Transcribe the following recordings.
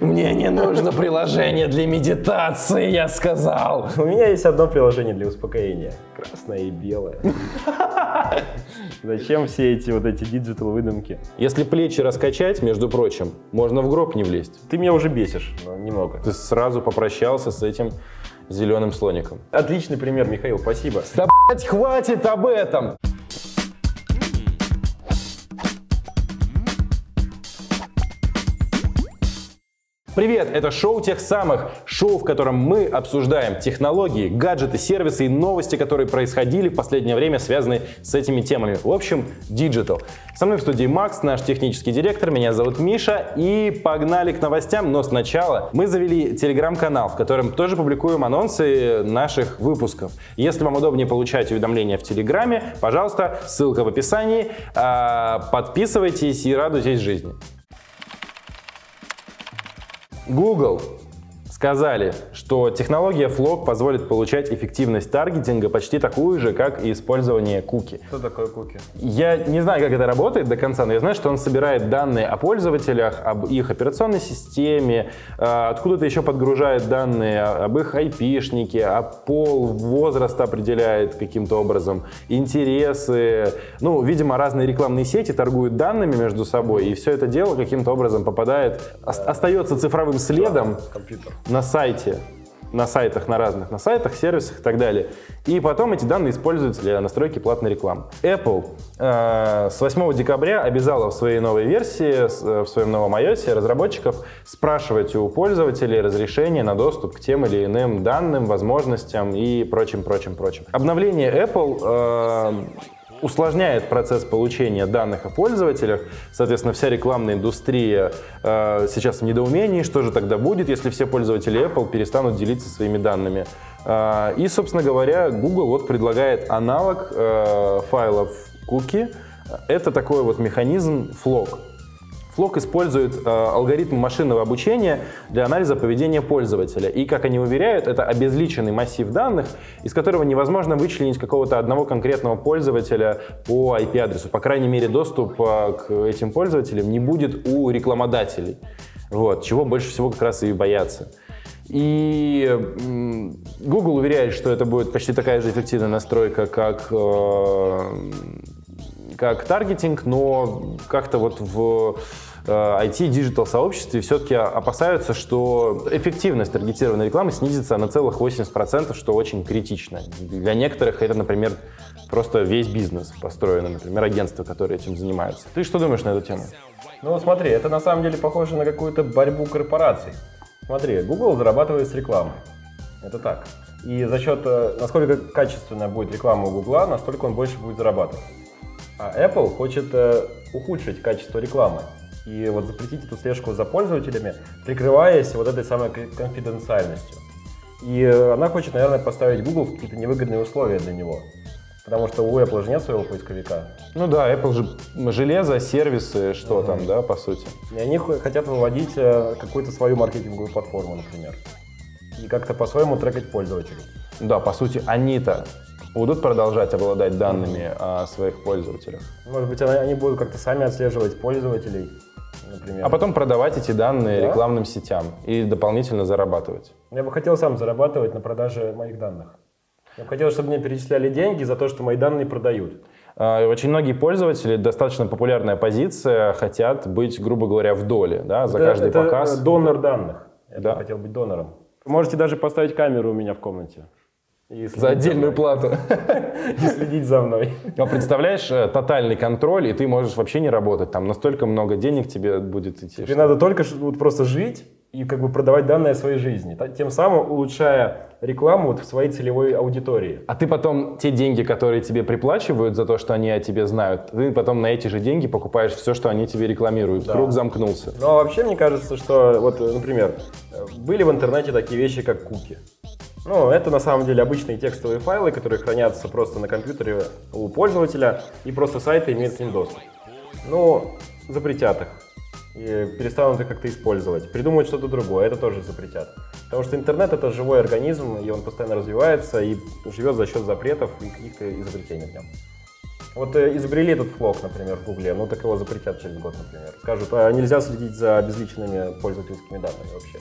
Мне не нужно приложение для медитации, я сказал. У меня есть одно приложение для успокоения. Красное и белое. Зачем все эти вот эти digital выдумки? Если плечи раскачать, между прочим, можно в гроб не влезть. Ты меня уже бесишь, но немного. Ты сразу попрощался с этим зеленым слоником. Отличный пример, Михаил, спасибо. Да, блядь, хватит об этом! Привет, это шоу тех самых, шоу, в котором мы обсуждаем технологии, гаджеты, сервисы и новости, которые происходили в последнее время, связанные с этими темами. В общем, digital. Со мной в студии Макс, наш технический директор, меня зовут Миша, и погнали к новостям, но сначала мы завели телеграм-канал, в котором тоже публикуем анонсы наших выпусков. Если вам удобнее получать уведомления в телеграме, пожалуйста, ссылка в описании, а, подписывайтесь и радуйтесь жизни. Google сказали, что технология Flock позволит получать эффективность таргетинга почти такую же, как и использование куки. Что такое куки? Я не знаю, как это работает до конца, но я знаю, что он собирает данные о пользователях, об их операционной системе, э, откуда-то еще подгружает данные об их айпишнике, а пол, возраст определяет каким-то образом, интересы. Ну, видимо, разные рекламные сети торгуют данными между собой, и все это дело каким-то образом попадает, остается цифровым следом Компьютер. На сайте, на сайтах, на разных, на сайтах, сервисах и так далее. И потом эти данные используются для настройки платной рекламы. Apple э, с 8 декабря обязала в своей новой версии, э, в своем новом iOS разработчиков спрашивать у пользователей разрешение на доступ к тем или иным данным, возможностям и прочим, прочим, прочим. Обновление Apple э, усложняет процесс получения данных о пользователях. Соответственно, вся рекламная индустрия э, сейчас в недоумении, что же тогда будет, если все пользователи Apple перестанут делиться своими данными. Э, и, собственно говоря, Google вот предлагает аналог э, файлов cookie. Это такой вот механизм FLOC. Флок использует э, алгоритм машинного обучения для анализа поведения пользователя. И, как они уверяют, это обезличенный массив данных, из которого невозможно вычленить какого-то одного конкретного пользователя по IP-адресу. По крайней мере, доступ э, к этим пользователям не будет у рекламодателей. Вот, чего больше всего как раз и боятся. И Google уверяет, что это будет почти такая же эффективная настройка, как э, как таргетинг, но как-то вот в э, IT-digital сообществе все-таки опасаются, что эффективность таргетированной рекламы снизится на целых 80%, что очень критично. Для некоторых это, например, просто весь бизнес построено, например, агентства, которые этим занимаются. Ты что думаешь на эту тему? Ну смотри, это на самом деле похоже на какую-то борьбу корпораций. Смотри, Google зарабатывает с рекламы. Это так. И за счет, э, насколько качественная будет реклама у Google, настолько он больше будет зарабатывать. А Apple хочет э, ухудшить качество рекламы. И вот запретить эту слежку за пользователями, прикрываясь вот этой самой конфиденциальностью. И она хочет, наверное, поставить Google в какие-то невыгодные условия для него. Потому что у Apple же нет своего поисковика. Ну да, Apple же железо, сервисы, что там, да, по сути. И они хо- хотят выводить э, какую-то свою маркетинговую платформу, например. И как-то по-своему трекать пользователей. Да, по сути, они-то будут продолжать обладать данными о своих пользователях. Может быть, они будут как-то сами отслеживать пользователей, например. А потом продавать эти данные Да? рекламным сетям и дополнительно зарабатывать. Я бы хотел сам зарабатывать на продаже моих данных. Я бы хотел, чтобы мне перечисляли деньги за то, что мои данные продают. А, Очень многие пользователи, достаточно популярная позиция, хотят быть, грубо говоря, в доле да, за Это- каждый это, показ. донор данных. Я Да. бы хотел быть донором. Можете даже поставить камеру у меня в комнате. И За отдельную мной. плату. И следить за мной. А представляешь, э, тотальный контроль, и ты можешь вообще не работать. Там настолько много денег тебе будет идти. Тебе что- надо только вот просто жить и как бы продавать данные о своей жизни, тем самым улучшая рекламу вот в своей целевой аудитории. А ты потом те деньги, которые тебе приплачивают за то, что они о тебе знают, ты потом на эти же деньги покупаешь все, что они тебе рекламируют. Да. Круг замкнулся. Но вообще мне кажется, что вот, э, например, э, были в интернете такие вещи, как куки. Ну, это на самом деле обычные текстовые файлы, которые хранятся просто на компьютере у пользователя, и просто сайты имеют к ним доступ. Ну, запретят их. И перестанут их как-то использовать. Придумают что-то другое, это тоже запретят. Потому что интернет это живой организм, и он постоянно развивается и живет за счет запретов и каких-то изобретений в нем. Вот э, изобрели этот FLoC, например, в Гугле, ну так его запретят через год, например. Скажут, а нельзя следить за безличными пользовательскими данными вообще.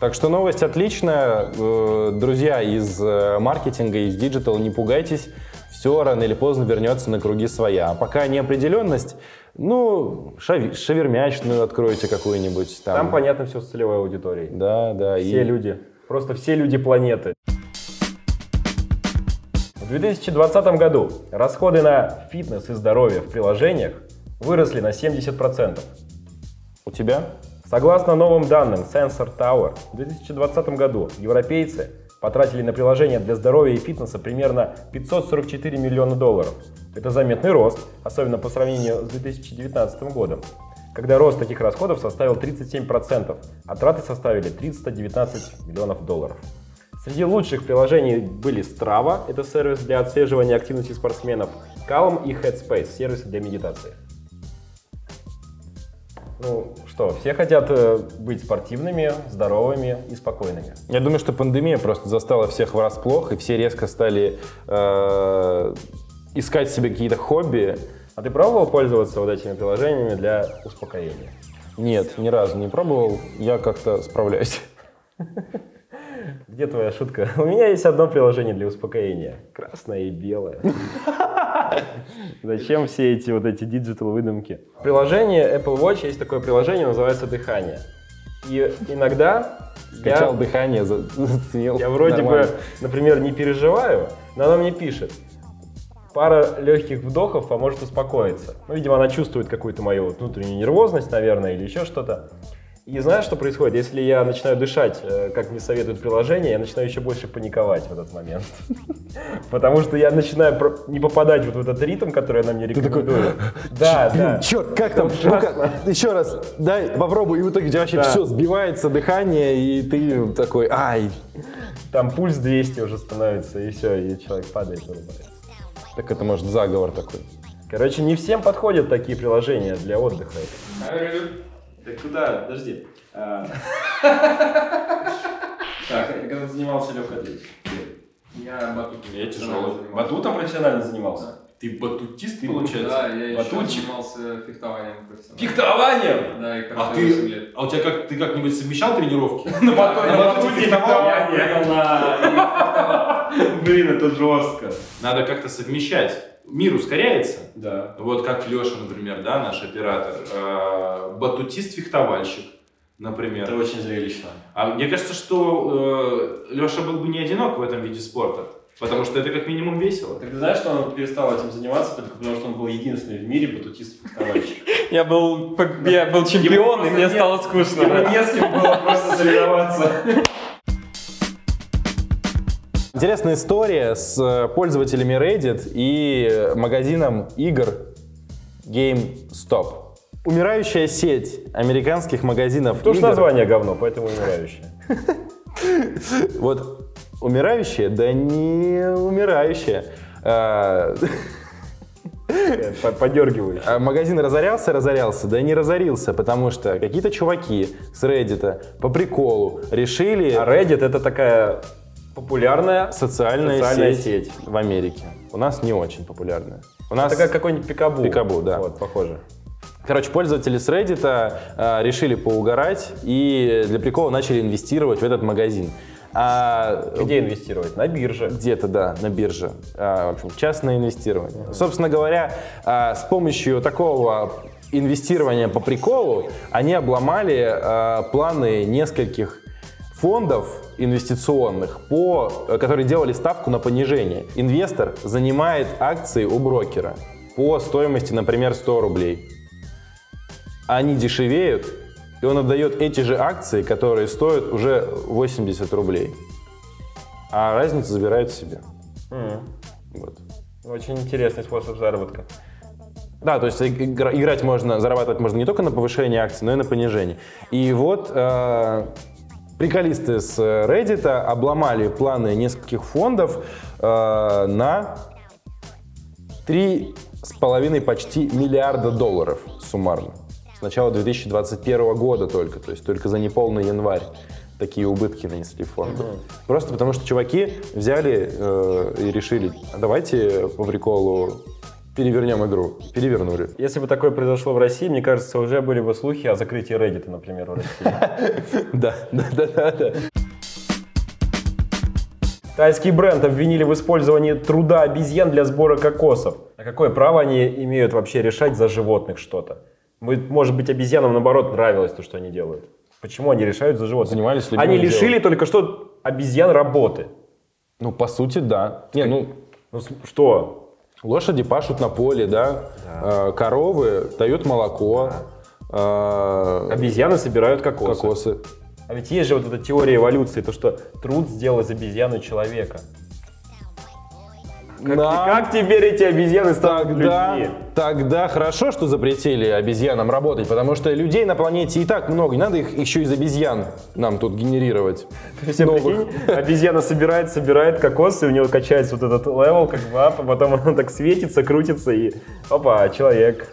Так что новость отличная. Э, Друзья из э, маркетинга, из digital, не пугайтесь. Все рано или поздно вернется на круги своя. А пока неопределенность, ну, шави- шавермячную откройте какую-нибудь там. Там понятно все с целевой аудиторией. Да, да. Все и- люди, просто все люди планеты. В 2020 году расходы на фитнес и здоровье в приложениях выросли на 70%. У тебя? Согласно новым данным Sensor Tower, в 2020 году европейцы потратили на приложения для здоровья и фитнеса примерно 544 миллиона долларов. Это заметный рост, особенно по сравнению с 2019 годом, когда рост таких расходов составил 37%, а траты составили 319 миллионов долларов. Среди лучших приложений были Strava, это сервис для отслеживания активности спортсменов, Calm и Headspace, сервисы для медитации. Ну что, все хотят э, быть спортивными, здоровыми и спокойными. Я думаю, что пандемия просто застала всех врасплох, и все резко стали э, искать себе какие-то хобби. А ты пробовал пользоваться вот этими приложениями для успокоения? Нет, ни разу не пробовал. Я как-то справляюсь. Где твоя шутка? У меня есть одно приложение для успокоения. Красное и белое. Зачем все эти вот эти digital выдумки? В приложении Apple Watch есть такое приложение, называется «Дыхание». И иногда я, Качал дыхание, за- заценил. я вроде Нормально. бы, например, не переживаю, но она мне пишет. Пара легких вдохов поможет успокоиться. Ну, видимо, она чувствует какую-то мою внутреннюю нервозность, наверное, или еще что-то. И знаешь, что происходит? Если я начинаю дышать, э, как мне советует приложение, я начинаю еще больше паниковать в этот момент. Потому что я начинаю не попадать вот в этот ритм, который она мне рекомендует. Да, да. Черт, как там? Еще раз, дай, попробуй. И в итоге у тебя вообще все сбивается, дыхание, и ты такой, ай. Там пульс 200 уже становится, и все, и человек падает, вырубается. Так это может заговор такой. Короче, не всем подходят такие приложения для отдыха. Ты куда? Подожди. А. Так, я когда занимался легкой атлетикой. Я батутом. Я тяжелый. Батутом профессионально занимался? Ты батутист, Да, я еще Батутчик? занимался фехтованием профессионально. Фехтованием? Да, и А карате 8 ты, а у тебя как, ты как-нибудь совмещал тренировки? На батуте батуте фехтовал? Блин, это жестко. Надо как-то совмещать. Мир ускоряется. Да. Вот как Леша, например, да, наш оператор, э, батутист-фехтовальщик, например. Это очень зрелищно. А мне кажется, что Леша был бы не одинок в этом виде спорта, потому что это как минимум весело. Так ты знаешь, что он перестал этим заниматься, только потому что он был единственный в мире батутист-фехтовальщик. Я был, я был чемпион, и мне стало скучно. Ему не с кем было просто соревноваться. Интересная история с э, пользователями Reddit и магазином игр GameStop. Умирающая сеть американских магазинов Потому что игр. название говно, поэтому умирающее. Вот умирающая, да не умирающая. А, По- Подергивающее. а Магазин разорялся, разорялся, да не разорился, потому что какие-то чуваки с Reddit по приколу решили А Reddit это такая популярная социальная, социальная сеть, сеть. в Америке. У нас не очень популярная. У нас, Это как какой-нибудь пикабу. Пикабу, да. Вот, похоже. короче, пользователи с Reddit а, решили поугарать и для прикола начали инвестировать в этот магазин. А Где инвестировать? На бирже. Где-то, да, на бирже. А, в общем, частное инвестирование. Собственно говоря, а, с помощью такого инвестирования по приколу они обломали а, планы нескольких фондов инвестиционных, по, которые делали ставку на понижение. Инвестор занимает акции у брокера по стоимости, например, 100 рублей. Они дешевеют, и он отдает эти же акции, которые стоят уже 80 рублей. А разницу забирают себе. М. Вот. Очень интересный способ заработка. Да, то есть игра- играть можно, зарабатывать можно не только на повышении акций, но и на понижении. И вот э, приколисты с Reddit обломали планы нескольких фондов э, на 3,5 почти миллиарда долларов суммарно. С начала 2021 года только, то есть только за неполный январь такие убытки нанесли фонды. Просто потому что чуваки взяли э, и решили, «А давайте по приколу Перевернем игру. Перевернули. Если бы такое произошло в России, мне кажется, уже были бы слухи о закрытии Reddit, например, в России. Да, да, да, да. Тайский бренд обвинили в использовании труда обезьян для сбора кокосов. А какое право они имеют вообще решать за животных что-то? Может быть, обезьянам, наоборот, нравилось то, что они делают? Почему они решают за животных? Занимались Они лишили делом. только что обезьян работы. Ну, по сути, да. Не, ну, Ну что? Лошади пашут на поле, да. Э, Коровы дают молоко. э, Обезьяны собирают кокосы. Кокосы. А ведь есть же вот эта теория эволюции, то, что труд сделал из обезьяны человека. Как, Да. как теперь эти обезьяны станут Тогда, людьми? тогда хорошо, что запретили обезьянам работать, потому что людей на планете и так много, не надо их еще из обезьян нам тут генерировать. А Новых. прикинь, обезьяна собирает, собирает кокосы, у него качается вот этот level, как бы а потом она так светится, крутится и опа, человек.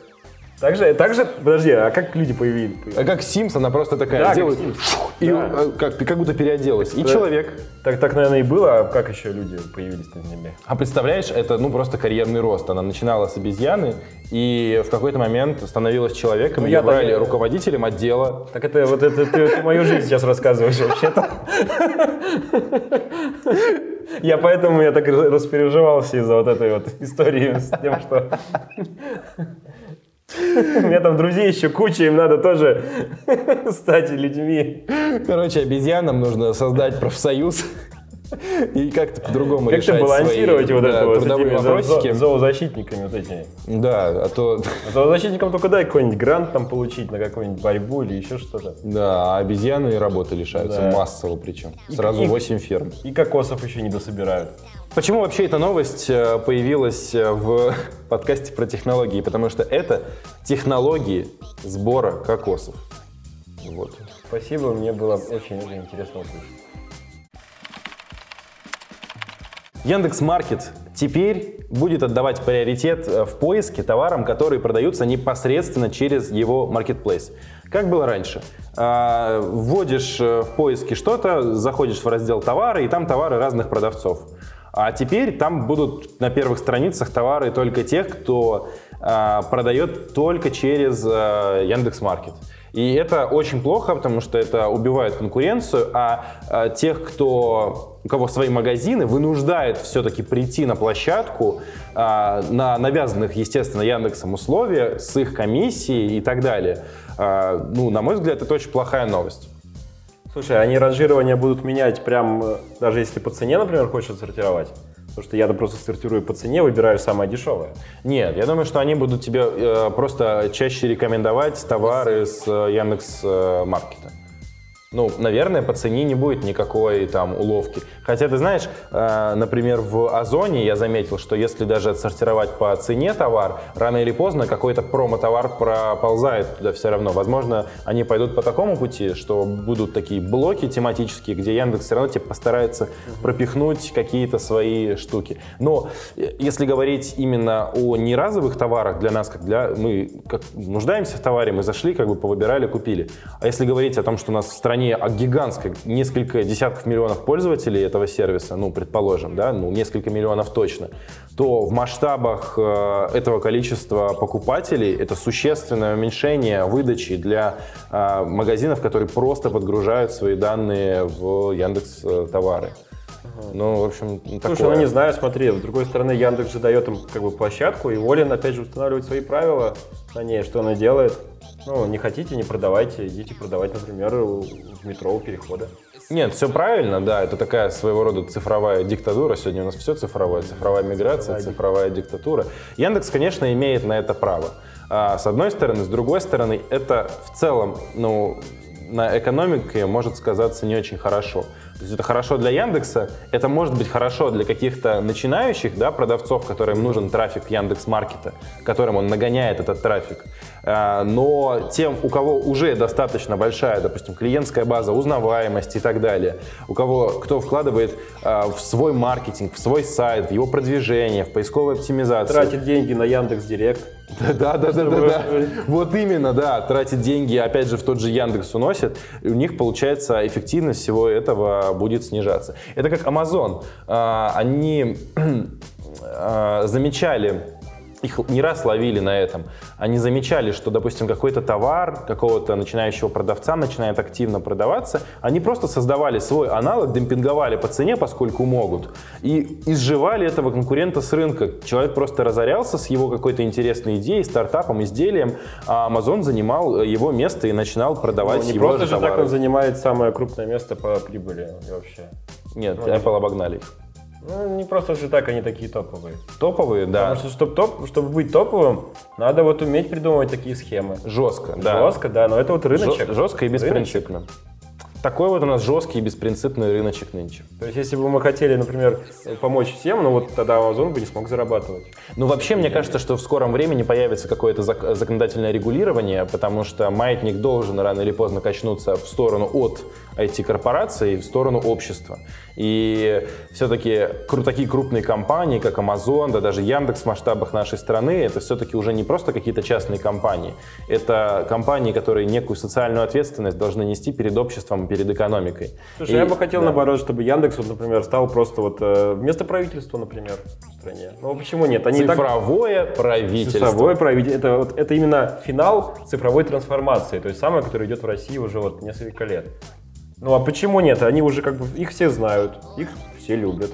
Также, также, подожди, а как люди появились? А как Sims, она просто такая Да, как делает, Sims. и Да. э, как, как будто переоделась. И Да. человек. Так, так, наверное, и было, а как еще люди появились на Земле? А представляешь, это ну просто карьерный рост. Она начинала с обезьяны и в какой-то момент становилась человеком. Ну, ее я так- брали руководителем отдела. Так это вот это ты, ты мою жизнь сейчас рассказываешь вообще-то. Я поэтому я так распереживался из-за вот этой вот истории с тем, что у меня там друзей еще куча, им надо тоже стать людьми. Короче, обезьянам нужно создать профсоюз и как-то по-другому Как-то решать балансировать свои вот да, это вот трудовые этими вопросики. зо- зоозащитниками вот этими. Да, а то А зоозащитникам только дай какой-нибудь грант там получить на какую-нибудь борьбу или еще что-то. да, а обезьяны и работы лишаются Да. массово причем. Сразу и- 8 ферм. И кокосов еще не дособирают. Почему вообще эта новость э, появилась э, в подкасте про технологии? Потому что это технологии сбора кокосов. Вот. Спасибо, мне было очень-очень интересно услышать. Яндекс Маркет теперь будет отдавать приоритет э, в поиске товарам, которые продаются непосредственно через его маркетплейс. Как было раньше? А, Вводишь в поиске что-то, заходишь в раздел товары, и там товары разных продавцов. А теперь там будут на первых страницах товары только тех, кто а, продает только через Яндекс Маркет. И это очень плохо, потому что это убивает конкуренцию, а, а, тех, кто, у кого свои магазины, вынуждает все-таки прийти на площадку а, на навязанных, естественно, Яндексом условиях с их комиссией и так далее. А, ну, на мой взгляд, это очень плохая новость. Слушай, они ранжирование будут менять прям, э, даже если по цене, например, хочешь отсортировать? Потому что я просто сортирую по цене, выбираю самое дешевое. Нет, я думаю, что они будут тебе э, просто чаще рекомендовать товары с э, Яндекс э. Ну, наверное, по цене не будет никакой там уловки. Хотя, ты знаешь, э, например, в Озоне я заметил, что если даже отсортировать по цене товар, рано или поздно какой-то промо-товар проползает туда все равно. Возможно, они пойдут по такому пути, что будут такие блоки тематические, где Яндекс все равно тебе постарается пропихнуть какие-то свои штуки. Но э, если говорить именно о неразовых товарах для нас, как для мы как нуждаемся в товаре, мы зашли, как бы повыбирали, купили. А если говорить о том, что у нас в стране а, гигантское, несколько десятков миллионов пользователей этого сервиса, ну, предположим, да, ну, несколько миллионов точно, то в масштабах э, этого количества покупателей это существенное уменьшение выдачи для э, магазинов, которые просто подгружают свои данные в Яндекс э, товары. Ну, в общем, Слушай, такое. ну не знаю, смотри, с другой стороны, Яндекс же дает им как бы площадку, и волен, опять же, устанавливать свои правила на ней, что она делает. Ну, не хотите, не продавайте, идите продавать, например, в метро у перехода. Нет, все правильно, да, это такая своего рода цифровая диктатура. Сегодня у нас все цифровое, цифровая миграция, цифровая диктатура. Яндекс, конечно, имеет на это право. А, с одной стороны, с другой стороны, это в целом, ну, на экономике может сказаться не очень хорошо. То есть это хорошо для Яндекса, это может быть хорошо для каких-то начинающих да, продавцов, которым нужен трафик Яндекс Маркета, которым он нагоняет этот трафик. А, Но тем, у кого уже достаточно большая, допустим, клиентская база, узнаваемость и так далее, у кого, кто вкладывает а, в свой маркетинг, в свой сайт, в его продвижение, в поисковую оптимизацию. Тратит деньги на Яндекс Директ. Да, да, да, да, да. Вот именно, да, тратит деньги, опять же, в тот же Яндекс уносит, и у них, получается, эффективность всего этого будет снижаться. Это как Amazon. А, Они а, замечали их не раз ловили на этом. Они замечали, что, допустим, какой-то товар какого-то начинающего продавца начинает активно продаваться. Они просто создавали свой аналог, демпинговали по цене, поскольку могут, и изживали этого конкурента с рынка. Человек просто разорялся с его какой-то интересной идеей, стартапом, изделием, а Amazon занимал его место и начинал продавать Ну, не его просто же так товары. он занимает самое крупное место по прибыли вообще. Нет, Ну, Apple обогнали их. Ну, не просто же так они такие топовые. Топовые, да. Потому что, чтобы, топ, чтобы быть топовым, надо вот уметь придумывать такие схемы. Жестко, да. Жестко, да, но это вот рыночек. Жестко и Рыночек. беспринципно. Такой вот у нас жесткий и беспринципный рыночек нынче. То есть, если бы мы хотели, например, помочь всем, ну вот тогда Amazon бы не смог зарабатывать. Ну, вообще, мне кажется, что в скором времени появится какое-то зак- законодательное регулирование, потому что маятник должен рано или поздно качнуться в сторону от IT-корпораций, в сторону общества. И все-таки такие крупные компании, как Amazon, да даже Яндекс в масштабах нашей страны, это все-таки уже не просто какие-то частные компании. Это компании, которые некую социальную ответственность должны нести перед обществом, перед экономикой. Слушай, И- я бы хотел, да. наоборот, чтобы Яндекс, вот, например, стал просто вот э, вместо правительства, например, в стране. Ну, почему нет? Они и так Цифровое правительство. Цифровое правительство. Это, вот, это именно финал цифровой трансформации, то есть самое, которое идет в России уже вот несколько лет. Ну а почему нет? Они уже как бы, их все знают, их все любят.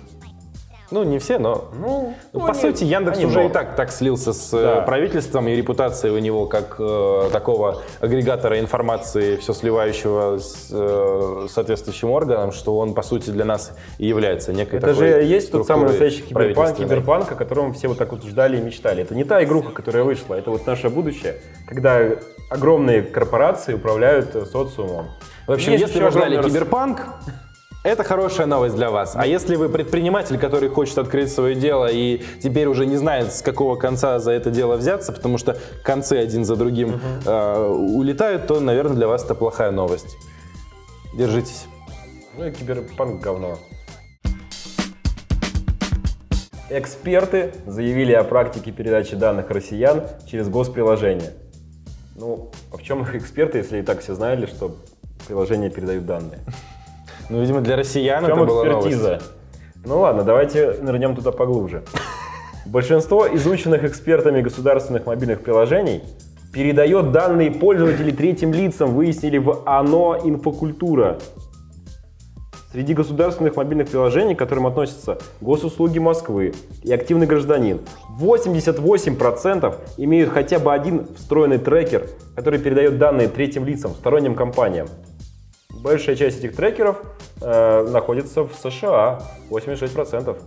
Ну, не все, но Ну, Ну, ну, по они- сути, Яндекс они уже и много. так так слился с э, Да. правительством, и репутация у него как э, такого агрегатора информации, все сливающего с э, соответствующим органом, что он, по сути, для нас и является некой Это такой же есть тот самый настоящий киберпанк, киберпанк, о котором все вот так вот ждали и мечтали. Это не та игруха, которая вышла, это вот наше будущее, когда огромные корпорации управляют э, социумом. В общем, Есть если вы ждали рас- киберпанк, это хорошая новость для вас. А если вы предприниматель, который хочет открыть свое дело и теперь уже не знает, с какого конца за это дело взяться, потому что концы один за другим э, улетают, то, наверное, для вас это плохая новость. Держитесь. Ну и киберпанк говно. Эксперты заявили о практике передачи данных россиян через госприложение. Ну, а в чем их эксперты, если и так все знали, что приложения передают данные? Ну, видимо, для россиян это была экспертиза? Ну ладно, давайте нырнем туда поглубже. Большинство изученных экспертами государственных мобильных приложений передает данные пользователей третьим лицам, выяснили в ОНО «Инфокультура». Среди государственных мобильных приложений, к которым относятся госуслуги Москвы и активный гражданин, 88% имеют хотя бы один встроенный трекер, который передает данные третьим лицам, сторонним компаниям. Большая часть этих трекеров э, находится в США, 86%.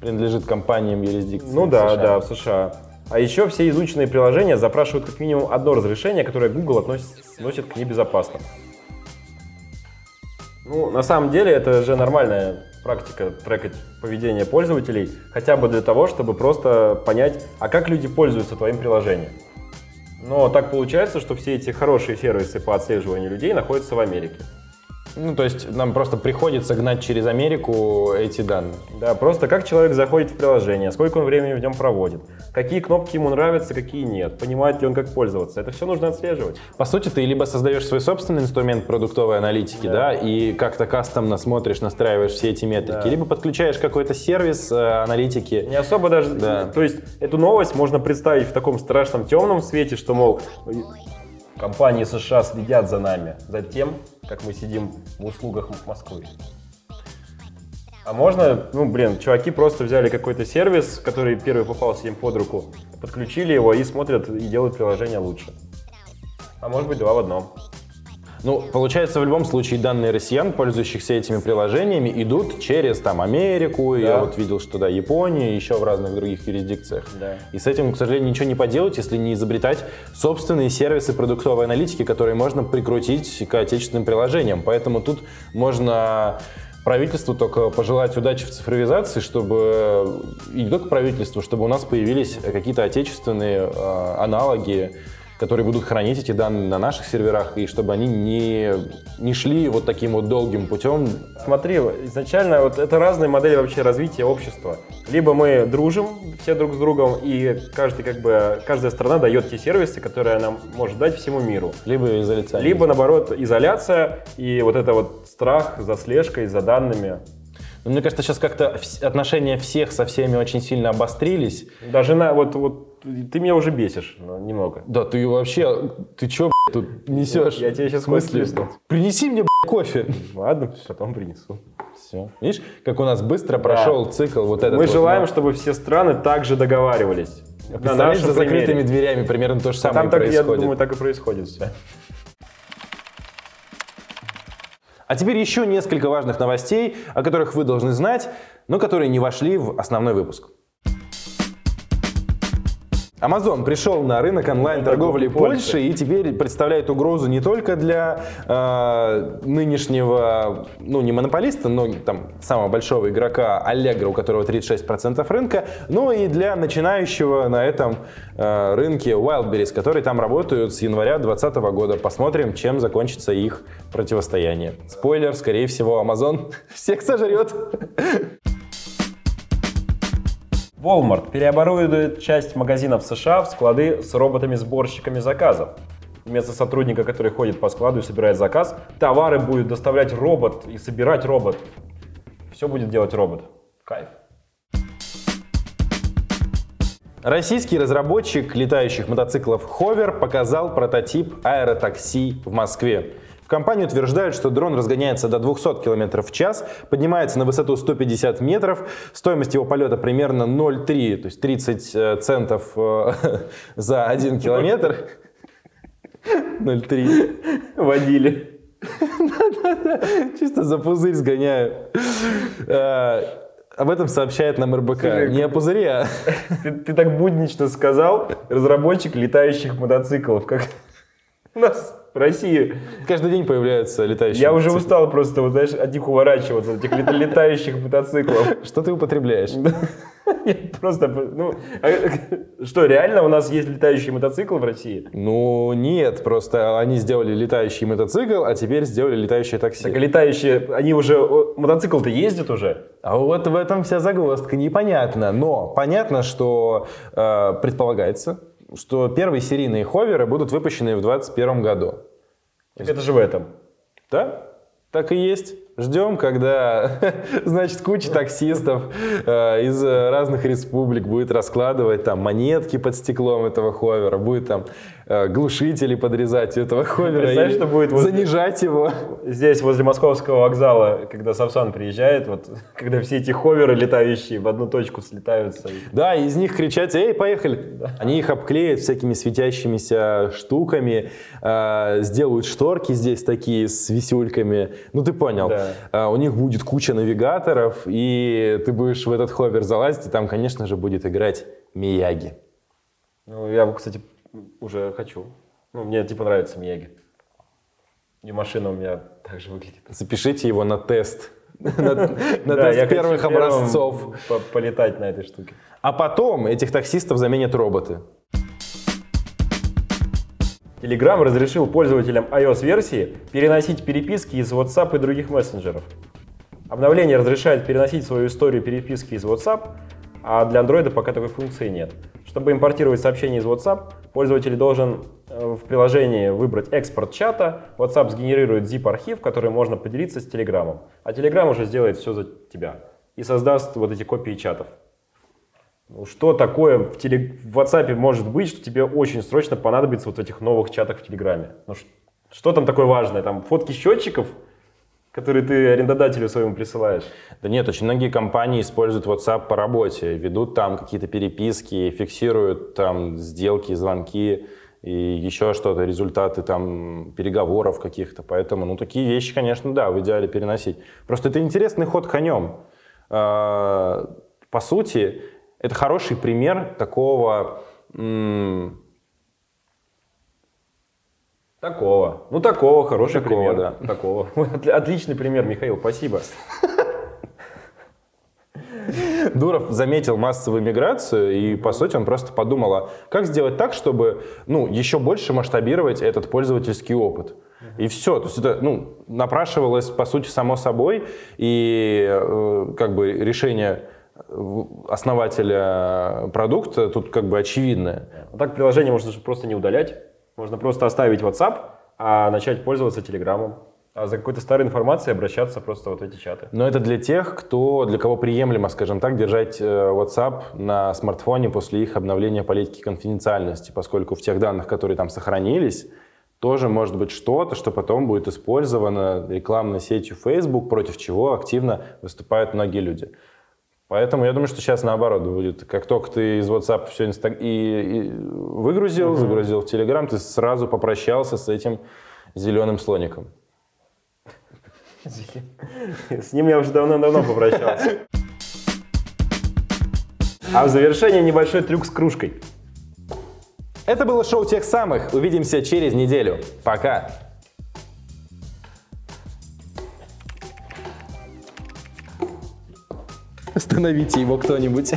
Принадлежит компаниям юрисдикции. Ну да, США. да, в США. А еще все изученные приложения запрашивают как минимум одно разрешение, которое Google относит, относит к небезопасным. Ну, на самом деле, это же нормальная практика трекать поведение пользователей, хотя бы для того, чтобы просто понять, а как люди пользуются твоим приложением. Но так получается, что все эти хорошие сервисы по отслеживанию людей находятся в Америке. Ну, то есть нам просто приходится гнать через Америку эти данные. Да, просто как человек заходит в приложение, сколько он времени в нем проводит, какие кнопки ему нравятся, какие нет, понимает ли он, как пользоваться. Это все нужно отслеживать. По сути, ты либо создаешь свой собственный инструмент продуктовой аналитики, да, Да. и как-то кастомно смотришь, настраиваешь все эти метрики, Да. либо подключаешь какой-то сервис э, аналитики. Не особо даже... Да. То есть эту новость можно представить в таком страшном темном свете, что, мол, компании США следят за нами, за тем, как мы сидим в услугах Москвы. А можно, ну, блин, чуваки просто взяли какой-то сервис, который первый попался им под руку, подключили его и смотрят и делают приложение лучше. А может быть, два в одном. Ну, получается, в любом случае данные россиян, пользующихся этими приложениями, идут через там Америку, я Да. вот видел, что да, Японию, еще в разных других юрисдикциях. Да. И с этим, к сожалению, ничего не поделать, если не изобретать собственные сервисы продуктовой аналитики, которые можно прикрутить к отечественным приложениям. Поэтому тут можно правительству только пожелать удачи в цифровизации, чтобы и не только правительству, чтобы у нас появились какие-то отечественные э, аналоги, которые будут хранить эти данные на наших серверах, и чтобы они не, не шли вот таким вот долгим путем. Смотри, изначально вот это разные модели вообще развития общества. Либо мы дружим все друг с другом, и каждый, как бы, каждая страна дает те сервисы, которые она может дать всему миру. Либо изоляция. Либо, наоборот, изоляция и вот это вот страх за слежкой, за данными. Но мне кажется, сейчас как-то отношения всех со всеми очень сильно обострились. Даже на, вот, вот, ты меня уже бесишь ну, немного. Да, ты вообще, ты чё, тут несешь? Я тебе сейчас плесну. Принеси мне, б***ь, кофе. Ладно, потом принесу. Все. Видишь, как у нас быстро прошел цикл вот этот Мы вот, желаем, ну, чтобы все страны также договаривались. На Представляешь, за закрытыми примере. дверями примерно то же самое Там так, я происходит. думаю, так и происходит все. А теперь еще несколько важных новостей, о которых вы должны знать, но которые не вошли в основной выпуск. Amazon пришел на рынок онлайн-торговли Польши. Польши и теперь представляет угрозу не только для э, нынешнего, ну не монополиста, но там самого большого игрока Allegro, у которого 36% рынка, но и для начинающего на этом э, рынке Wildberries, которые там работают с января 2020 года. Посмотрим, чем закончится их противостояние. Спойлер, скорее всего, Amazon всех сожрет. Walmart переоборудует часть магазинов США в склады с роботами-сборщиками заказов. Вместо сотрудника, который ходит по складу и собирает заказ, товары будет доставлять робот и собирать робот. Все будет делать робот. Кайф. Российский разработчик летающих мотоциклов Hover показал прототип аэротакси в Москве. В компании утверждают, что дрон разгоняется до 200 км в час, поднимается на высоту 150 метров, стоимость его полета примерно 0,3, то есть 30 э, центов э, за 1 километр. 0,3. Водили. Чисто за пузырь сгоняю. Э, Об этом сообщает нам РБК. Слушай, Не о пузыре, а Ты, ты так буднично сказал, разработчик летающих мотоциклов, как у нас в России. каждый день появляются летающие Я уже устал просто, вот, знаешь, от них уворачиваться, от этих лет- летающих мотоциклов. Что ты употребляешь? Просто, ну, а, что, реально у нас есть летающие мотоциклы в России? Ну, нет, просто они сделали летающий мотоцикл, а теперь сделали летающее такси. Так летающие, они уже, мотоцикл-то ездит уже? А вот в этом вся загвоздка, непонятно. Но понятно, что э, предполагается, что первые серийные ховеры будут выпущены в 2021 году. Это же в этом. Да? Так и есть. Ждем, когда, значит, куча таксистов э, из разных республик будет раскладывать там монетки под стеклом этого ховера, будет там глушители подрезать этого ховера Представляешь, и что будет возле- занижать его. Здесь, возле московского вокзала, когда Сапсан приезжает, вот, когда все эти ховеры летающие в одну точку слетаются. Да, из них кричать, эй, поехали. Они их обклеят всякими светящимися штуками, э, сделают шторки здесь такие с висюльками. Ну, ты понял. Да. Э, у них будет куча навигаторов, и ты будешь в этот ховер залазить, и там, конечно же, будет играть Мияги. Ну, я, кстати, уже хочу. Ну, мне, типа, нравится Мияги. И машина у меня также выглядит. Запишите его на тест. На тест первых образцов. по- Полетать на этой штуке. А потом этих таксистов заменят роботы. Telegram разрешил пользователям iOS-версии переносить переписки из WhatsApp и других мессенджеров. Обновление разрешает переносить свою историю переписки из WhatsApp, а для Android пока такой функции нет. Чтобы импортировать сообщения из WhatsApp, пользователь должен э, в приложении выбрать экспорт чата, WhatsApp сгенерирует zip-архив, который можно поделиться с Telegram, а Telegram уже сделает все за тебя и создаст вот эти копии чатов. Ну, Что такое в, теле... в WhatsApp может быть, что тебе очень срочно понадобится вот в этих новых чатах в Телеграме? Ну, что там такое важное? Там фотки счетчиков, которые ты арендодателю своему присылаешь? Да нет, очень многие компании используют WhatsApp по работе, ведут там какие-то переписки, фиксируют там сделки, звонки и еще что-то, результаты там переговоров каких-то. Поэтому, ну, такие вещи, конечно, да, в идеале переносить. Просто это интересный ход конем. А, По сути, это хороший пример такого Такого. Ну, такого, хороший Такого, пример. да. Такого. Отли- Отличный пример, Михаил, спасибо. Дуров заметил массовую миграцию, и, по сути, он просто подумал, а как сделать так, чтобы ну, еще больше масштабировать этот пользовательский опыт. И все. То есть это ну, напрашивалось, по сути, само собой, и э, как бы решение э, основателя продукта тут как бы очевидное. А так приложение можно просто не удалять. Можно просто оставить WhatsApp, а начать пользоваться Телеграмом. А за какой-то старой информацией обращаться просто вот в эти чаты. Но это для тех, кто, для кого приемлемо, скажем так, держать э, WhatsApp на смартфоне после их обновления политики конфиденциальности, поскольку в тех данных, которые там сохранились, тоже может быть что-то, что потом будет использовано рекламной сетью Facebook, против чего активно выступают многие люди. Поэтому я думаю, что сейчас наоборот будет. Как только ты из WhatsApp все инста... и, и выгрузил, загрузил в Telegram, ты сразу попрощался с этим зеленым слоником. С ним я уже давно-давно попрощался. А в завершение небольшой трюк с кружкой. Это было шоу тех самых. Увидимся через неделю. Пока. Остановите его кто-нибудь.